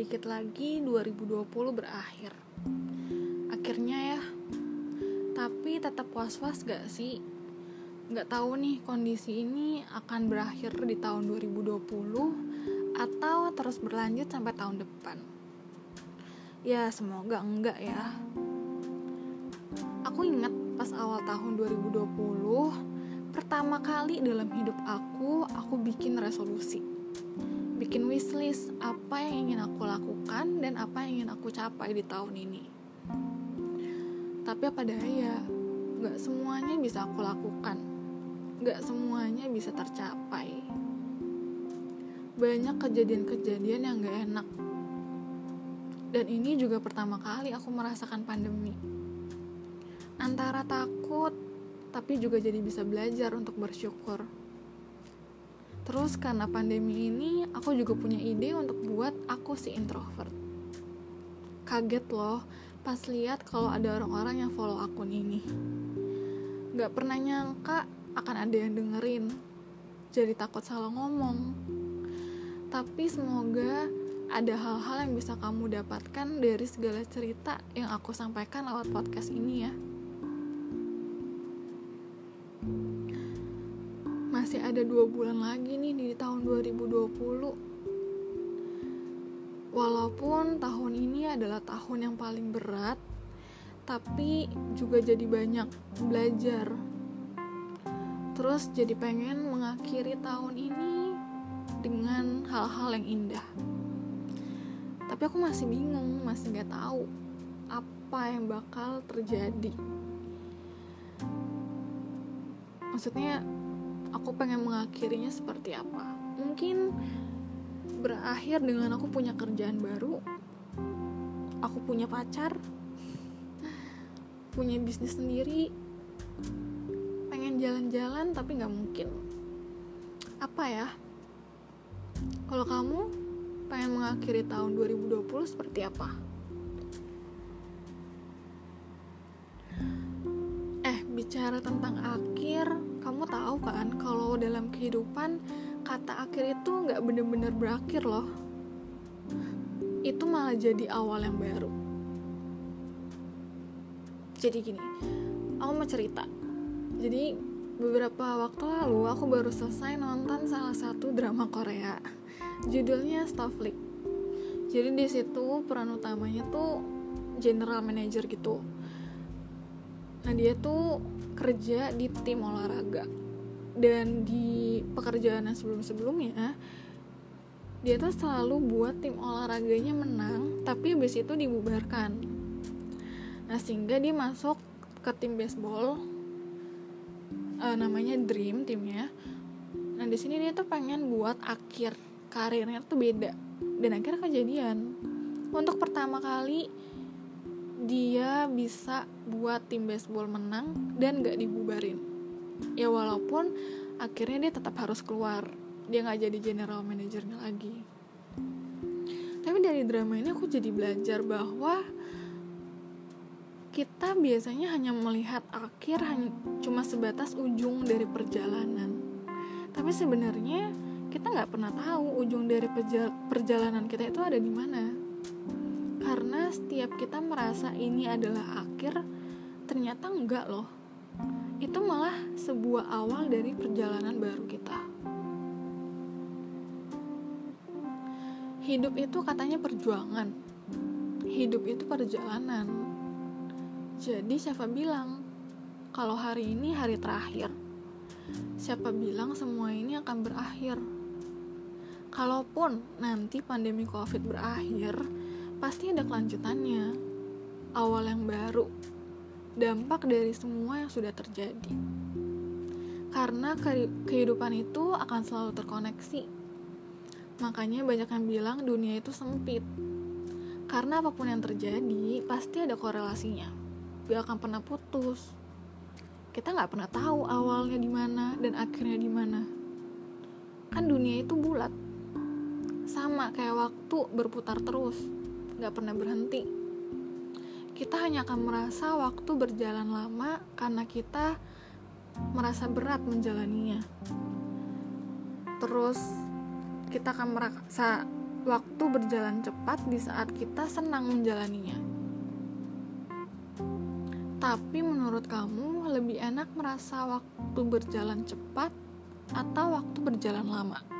dikit lagi 2020 berakhir. Akhirnya ya. Tapi tetap was-was gak sih? Gak tahu nih kondisi ini akan berakhir di tahun 2020 atau terus berlanjut sampai tahun depan. Ya semoga enggak ya. Aku ingat pas awal tahun 2020, pertama kali dalam hidup aku, aku bikin resolusi bikin wishlist apa yang ingin aku lakukan dan apa yang ingin aku capai di tahun ini. Tapi apa daya, gak semuanya bisa aku lakukan, gak semuanya bisa tercapai. Banyak kejadian-kejadian yang gak enak. Dan ini juga pertama kali aku merasakan pandemi. Antara takut, tapi juga jadi bisa belajar untuk bersyukur Terus karena pandemi ini, aku juga punya ide untuk buat aku si introvert. Kaget loh pas lihat kalau ada orang-orang yang follow akun ini. Gak pernah nyangka akan ada yang dengerin. Jadi takut salah ngomong. Tapi semoga ada hal-hal yang bisa kamu dapatkan dari segala cerita yang aku sampaikan lewat podcast ini ya. Masih ada dua bulan lagi nih di tahun 2020 walaupun tahun ini adalah tahun yang paling berat tapi juga jadi banyak belajar. Terus jadi pengen mengakhiri tahun ini dengan hal-hal yang indah. Tapi aku masih bingung masih nggak tahu apa yang bakal terjadi. Maksudnya aku pengen mengakhirinya seperti apa? Mungkin berakhir dengan aku punya kerjaan baru aku punya pacar punya bisnis sendiri pengen jalan-jalan tapi nggak mungkin. Apa ya? Kalau kamu pengen mengakhiri tahun 2020 seperti apa bicara tentang akhir kamu tahu kan kalau dalam kehidupan kata akhir itu nggak bener-bener berakhir loh. Itu malah jadi awal yang baru. Jadi gini aku mau cerita. Jadi beberapa waktu lalu aku baru selesai nonton salah satu drama Korea. Judulnya Starfleet. Jadi di situ peran utamanya tuh general manager gitu nah dia tuh kerja di tim olahraga. Dan di pekerjaan sebelum-sebelumnya dia tuh selalu buat tim olahraganya menang tapi habis itu dibubarkan. Nah sehingga dia masuk ke tim baseball uh, namanya Dream timnya. Nah di sini dia tuh pengen buat akhir karirnya tuh beda. Dan akhirnya kejadian. Untuk pertama kali dia bisa buat tim baseball menang dan gak dibubarin. Ya walaupun akhirnya dia tetap harus keluar. Dia gak jadi general manajernya lagi. Tapi dari drama ini aku jadi belajar bahwa kita biasanya hanya melihat akhir hanya cuma sebatas ujung dari perjalanan. Tapi sebenarnya kita nggak pernah tahu ujung dari perjalanan kita itu ada di mana karena setiap kita merasa ini adalah akhir ternyata enggak loh. Itu malah sebuah awal dari perjalanan baru kita. Hidup itu katanya perjuangan. Hidup itu perjalanan. Jadi siapa bilang kalau hari ini hari terakhir siapa bilang semua ini akan berakhir? Kalaupun nanti pandemi covid berakhir pasti ada kelanjutannya, awal yang baru, dampak dari semua yang sudah terjadi. Karena kehidupan itu akan selalu terkoneksi. Makanya banyak yang bilang dunia itu sempit. Karena apa pun yang terjadi, pasti ada korelasinya. Gak akan pernah putus. Kita nggak pernah tahu awalnya di mana dan akhirnya di mana. Kan dunia itu bulat. Sama kayak waktu berputar terus gak pernah berhenti. Kita hanya akan merasa waktu berjalan lama karena kita merasa berat menjalaninya. Terus kita akan merasa waktu berjalan cepat di saat kita senang menjalaninya. Tapi menurut kamu lebih enak merasa waktu berjalan cepat atau waktu berjalan lama?